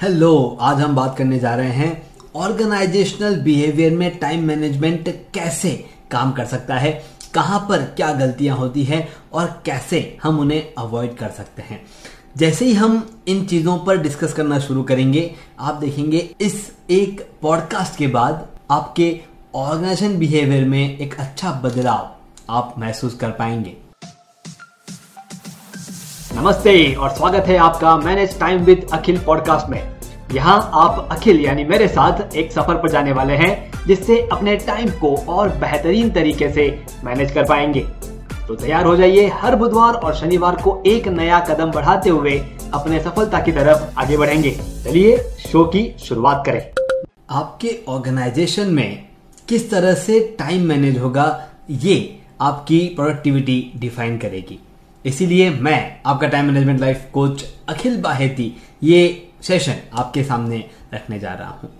Hello आज हम बात करने जा रहे हैं ऑर्गेनाइजेशनल बिहेवियर में टाइम मैनेजमेंट कैसे काम कर सकता है, कहाँ पर क्या गलतियाँ होती हैं और कैसे हम उन्हें अवॉइड कर सकते हैं। जैसे ही हम इन चीज़ों पर डिस्कस करना शुरू करेंगे, आप देखेंगे इस एक पॉडकास्ट के बाद आपके ऑर्गेनाइजेशन बिहेवियर में एक अच्छा बदलाव आप महसूस कर पाएँगे। नमस्ते और स्वागत है आपका manage time with Akhil podcast में। यहाँ आप अखिल यानी मेरे साथ एक सफ़र पर जाने वाले हैं, जिससे अपने टाइम को और बेहतरीन तरीके से मैनेज कर पाएँगे। तो तैयार हो जाइए हर बुधवार और शनिवार को एक नया कदम बढ़ाते हुए अपने सफलता की तरफ़ आगे बढ़ेंगे। चलिए शो की शुरुआत करें। आपके ऑर्गेनाइजेशन में किस तरह से टाइम मैनेज होगा, ये आपकी प्रोडक्टिविटी डिफाइन करेगी। इसीलिए मैं आपका time management life coach Akhil Baheti, ये सेशन आपके सामने रखने जा रहा हूँ।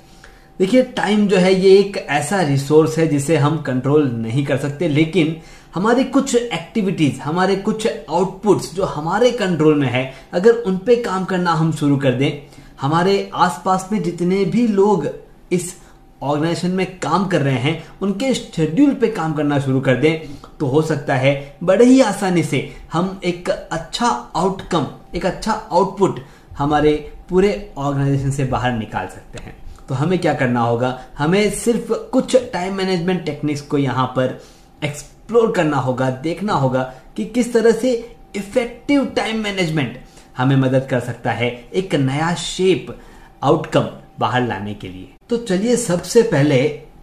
देखिए टाइम जो है, ये एक ऐसा रिसोर्स है जिसे हम कंट्रोल नहीं कर सकते, लेकिन हमारी कुछ एक्टिविटीज़ हमारे कुछ आउटपुट्स जो हमारे कंट्रोल में है, अगर उन पे काम करना हम शुरू कर दें, हमारे आसपास में जितने भी लोग इस ऑर्गेनाइजेशन में काम कर रहे हैं, उनके शेड्यूल पे काम करना शुरू कर दें तो हो सकता है बड़े ही आसानी से हम एक अच्छा आउटकम एक अच्छा आउटपुट हमारे पूरे ऑर्गेनाइजेशन से बाहर निकाल सकते हैं। तो हमें क्या करना होगा? हमें सिर्फ़ कुछ टाइम मैनेजमेंट टेक्निक्स को यहाँ पर एक्सप्लोर करना होगा, देखना होगा कि किस तरह से इफ़ेक्टिव टाइम मैनेजमेंट हमें मदद कर सकता है, एक नया शेप आउटकम बाहर लाने के लिए। तो चलिए सबसे पहले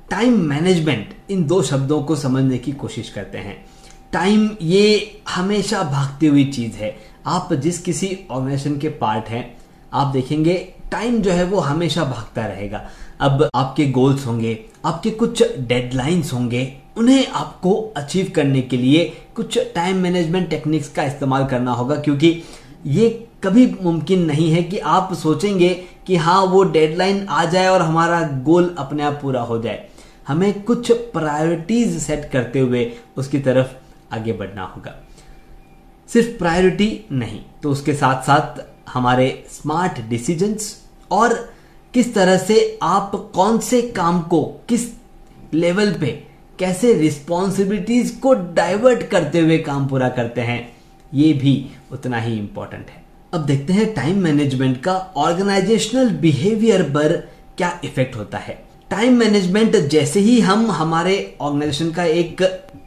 टाइम मैनेजमेंट इन दो शब्दों को समझने की कोशिश करते हैं। टाइम ये हमेशा भागती हुई चीज़ है। आप जिस किसी ऑर्गेनाइजेशन के पार्ट हैं, आप देखेंगे टाइम जो है वो हमेशा भागता रहेगा। अब आपके गोल्स होंगे, आपके कुछ डेडलाइंस होंगे, उन्हें आपको अचीव करने के लिए कुछ टाइम मैनेजमेंट टेक्निक्स का इस्तेमाल करना होगा, क्योंकि ये कभी मुमकिन नहीं है कि आप सोचेंगे कि हाँ वो डेडलाइन आ जाए और हमारा गोल अपने आप पूरा हो जाए। हमें कुछ प्रायोरिटीज सेट करते हुए उसकी तरफ़ आगे बढ़ना होगा। सिर्फ़ प्रायोरिटी नहीं तो उसके साथ साथ हमारे स्मार्ट डिसीजंस और किस तरह से आप कौन से काम को किस लेवल पे कैसे रिस्पॉन्सिबिलिटीज को डाइवर्ट करते हुए काम पूरा करते हैं, ये भी उतना ही इंपॉर्टेंट है। अब देखते हैं टाइम मैनेजमेंट का ऑर्गेनाइजेशनल बिहेवियर पर क्या इफ़ेक्ट होता है। टाइम मैनेजमेंट जैसे ही हम हमारे ऑर्गेनाइजेशन का एक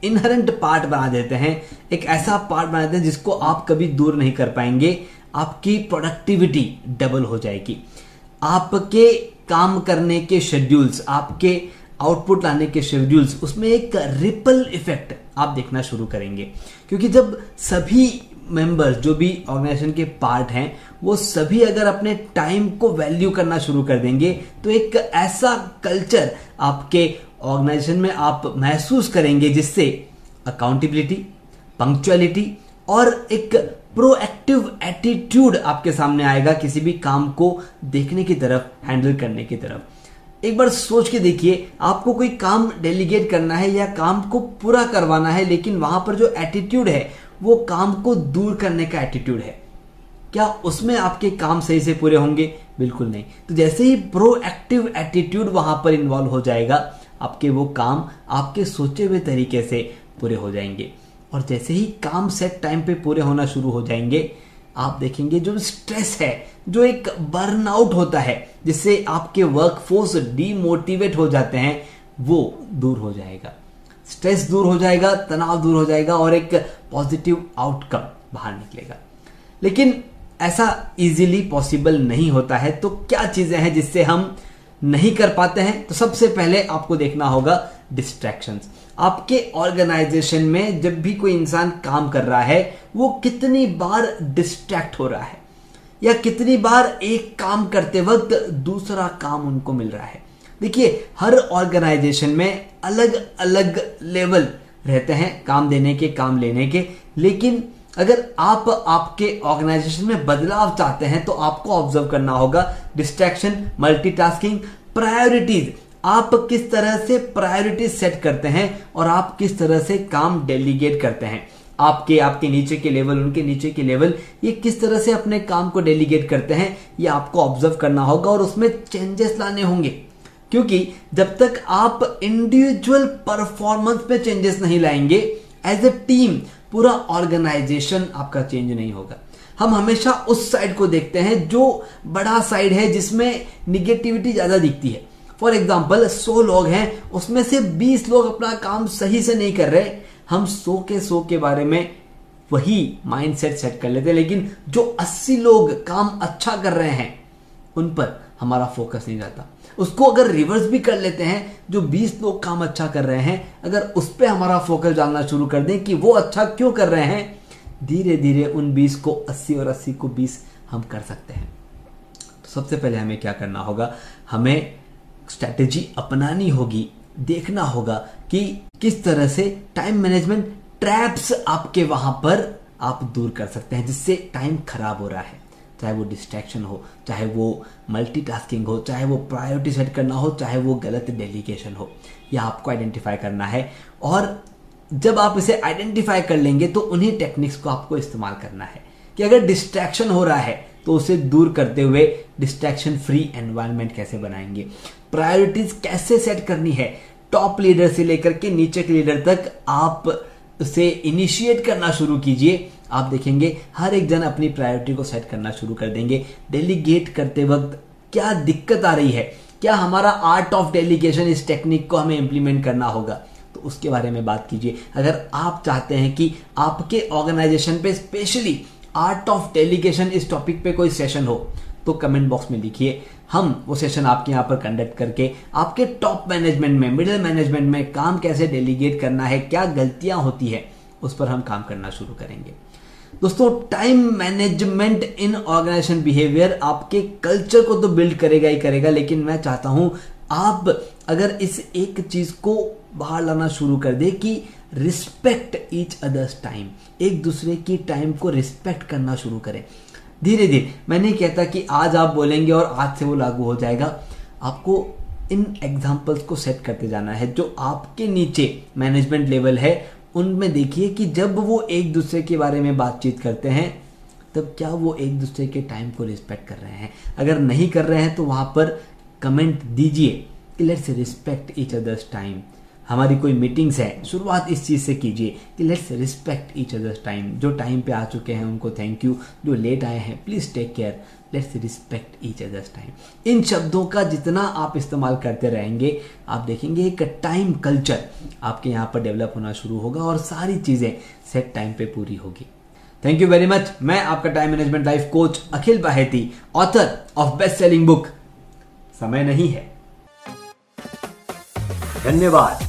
इनहरेंट पार्ट बना देते हैं, एक ऐसा पार्ट बना देते हैं जिसको आप कभी दूर नहीं कर पाएँगे, आपकी प्रोडक्टिविटी डबल हो जाएगी। आपके काम करने के शेड्यूल्स आपके आउटपुट लाने के शेड्यूल्स उसमें एक रिपल इफ़ेक्ट आप देखना शुरू करेंगे। क्योंकि जब सभी मेंबर्स जो भी ऑर्गेनाइजेशन के पार्ट हैं, वो सभी अगर अपने टाइम को वैल्यू करना शुरू कर देंगे तो एक ऐसा कल्चर आपके ऑर्गेनाइजेशन में आप महसूस करेंगे जिससे अकाउंटेबिलिटी पंक्चुअलिटी और एक प्रोएक्टिव एटीट्यूड आपके सामने आएगा किसी भी काम को देखने की तरफ़ हैंडल करने की तरफ़। एक बार सोच के देखिए, आपको कोई काम डेलीगेट करना है या काम को पूरा करवाना है, लेकिन वहाँ पर जो एटीट्यूड है वो काम को दूर करने का एटीट्यूड है। क्या उसमें आपके काम सही से पूरे होंगे? बिल्कुल नहीं। तो जैसे ही प्रोएक्टिव एटीट्यूड वहाँ पर इन्वॉल्व हो जाएगा, आपके वो काम आपके सोचे हुए तरीके से पूरे हो जाएँगे। और जैसे ही काम सेट टाइम पे पूरे होना शुरू हो जाएँगे, आप देखेंगे जो स्ट्रेस है, जो एक बर्नआउट होता है, जिससे आपके वर्कफोर्स डीमोटिवेट हो जाते हैं, वो दूर हो जाएगा। स्ट्रेस दूर हो जाएगा, तनाव दूर हो जाएगा और एक पॉजिटिव आउटकम बाहर निकलेगा। लेकिन ऐसा इजीली पॉसिबल नहीं होता है तो क्या चीज़ें हैं जिससे हम नहीं कर पाते हैं? तो सबसे पहले आपको देखना होगा डिस्ट्रैक्शंस आपके ऑर्गेनाइजेशन में जब भी कोई इंसान काम कर रहा है, वो कितनी बार डिस्ट्रैक्ट हो रहा है, या कितनी बार एक काम करते वक्त दूसरा काम उनको मिल रहा है। देखिए, हर ऑर्गेनाइजेशन में अलग अलग लेवल रहते हैं, काम देने के, काम लेने के। लेकिन अगर आप आपके ऑर्गेनाइजेशन में बदलाव चाहते हैं तो आपको ऑब्ज़र्व करना होगा डिस्ट्रैक्शन मल्टीटास्किंग प्रायोरिटीज आप किस तरह से प्रायोरिटीज सेट करते हैं और आप किस तरह से काम डेलीगेट करते हैं। आपके आपके नीचे के लेवल उनके नीचे के लेवल ये किस तरह से अपने काम को डेलीगेट करते हैं, ये आपको ऑब्ज़र्व करना होगा और उसमें चेंजेस लाने होंगे। क्योंकि जब तक आप इंडिविजुअल परफॉर्मेंस पे चेंजेस नहीं लाएँगे एज ए टीम पूरा ऑर्गेनाइजेशन आपका चेंज नहीं होगा। हम हमेशा उस साइड को देखते हैं जो बड़ा साइड है जिसमें निगेटिविटी ज़्यादा दिखती है। फॉर एग्ज़ाम्पल सौ लोग हैं, उसमें से बीस लोग अपना काम सही से नहीं कर रहे। हम सौ के सौ के बारे में वही माइंडसेट सेट कर लेते हैं, लेकिन जो अस्सी लोग काम अच्छा कर रहे हैं, उन पर हमारा फोकस नहीं जाता उसको अगर रिवर्स भी कर लेते हैं, जो 20 लोग काम अच्छा कर रहे हैं, अगर उस पर हमारा फोकस डालना शुरू कर दें कि वो अच्छा क्यों कर रहे हैं धीरे धीरे उन 20 को 80 और 80 को 20 हम कर सकते हैं। तो सबसे पहले हमें क्या करना होगा? हमें स्ट्रैटेजी अपनानी होगी, देखना होगा कि किस तरह से टाइम मैनेजमेंट ट्रैप्स आपके वहाँ पर आप दूर कर सकते हैं, जिससे टाइम खराब हो रहा है। चाहे वो डिस्ट्रैक्शन हो, चाहे वो मल्टीटास्किंग हो, चाहे वो प्रायोरिटी सेट करना हो, चाहे वो गलत डेलीगेशन हो, यह आपको आइडेंटिफाई करना है। और जब आप इसे आइडेंटिफाई कर लेंगे तो उन्हीं टेक्निक्स को आपको इस्तेमाल करना है कि अगर डिस्ट्रैक्शन हो रहा है तो उसे दूर करते हुए डिस्ट्रैक्शन फ्री एनवायरनमेंट कैसे बनाएँगे? प्रायोरिटीज कैसे सेट करनी है? टॉप लीडर से लेकर के नीचे के लीडर तक आप उसे इनिशिएट करना शुरू कीजिए। आप देखेंगे, हर एक जन अपनी प्रायोरिटी को सेट करना शुरू कर देंगे। डेलीगेट करते वक्त क्या दिक्कत आ रही है? क्या हमारा आर्ट ऑफ़ डेलीगेशन इस टेक्निक को हमें इंप्लीमेंट करना होगा? तो उसके बारे में बात कीजिए। अगर आप चाहते हैं कि आपके ऑर्गेनाइजेशन पे स्पेशली आर्ट ऑफ़ डेलीगेशन इस टॉपिक पे कोई सेशन हो तो कमेंट बॉक्स में लिखिए। हम वो सेशन आपके यहाँ पर कंडक्ट करके आपके टॉप मैनेजमेंट में मिडिल मैनेजमेंट में काम कैसे डेलीगेट करना है, क्या गलतियाँ होती है, उस पर हम काम करना शुरू करेंगे। दोस्तों time management in organization behaviour आपके कल्चर को तो बिल्ड करेगा ही करेगा, लेकिन मैं चाहता हूँ आप अगर इस एक चीज़ को बाहर लाना शुरू कर दे कि रिस्पेक्ट ईच अदर्स टाइम एक दूसरे की टाइम को रिस्पेक्ट करना शुरू करें। धीरे धीरे। मैं नहीं कहता कि आज आप बोलेंगे और आज से वो लागू हो जाएगा। आपको इन एग्जाम्पल्स को सेट करते जाना है जो आपके नीचे मैनेजमेंट लेवल है, उनमें देखिए कि जब वो एक दूसरे के बारे में बातचीत करते हैं, तब क्या वो एक दूसरे के टाइम को रिस्पेक्ट कर रहे हैं? अगर नहीं कर रहे हैं तो वहाँ पर कमेंट दीजिए let's respect each others time हमारी कोई मीटिंग्स है, शुरुआत इस चीज़ से कीजिए कि let's respect each others time जो टाइम पे आ चुके हैं उनको थैंक यू जो लेट आए हैं please take care let's respect each others time इन शब्दों का जितना आप इस्तेमाल करते रहेंगे, आप देखेंगे एक टाइम कल्चर आपके यहाँ पर डेवलप होना शुरू होगा और सारी चीज़ें सेट टाइम पे पूरी होगी. थैंक यू वेरी मच मैं आपका time management life coach Akhil Baheti author of best selling book समय नहीं है. धन्यवाद.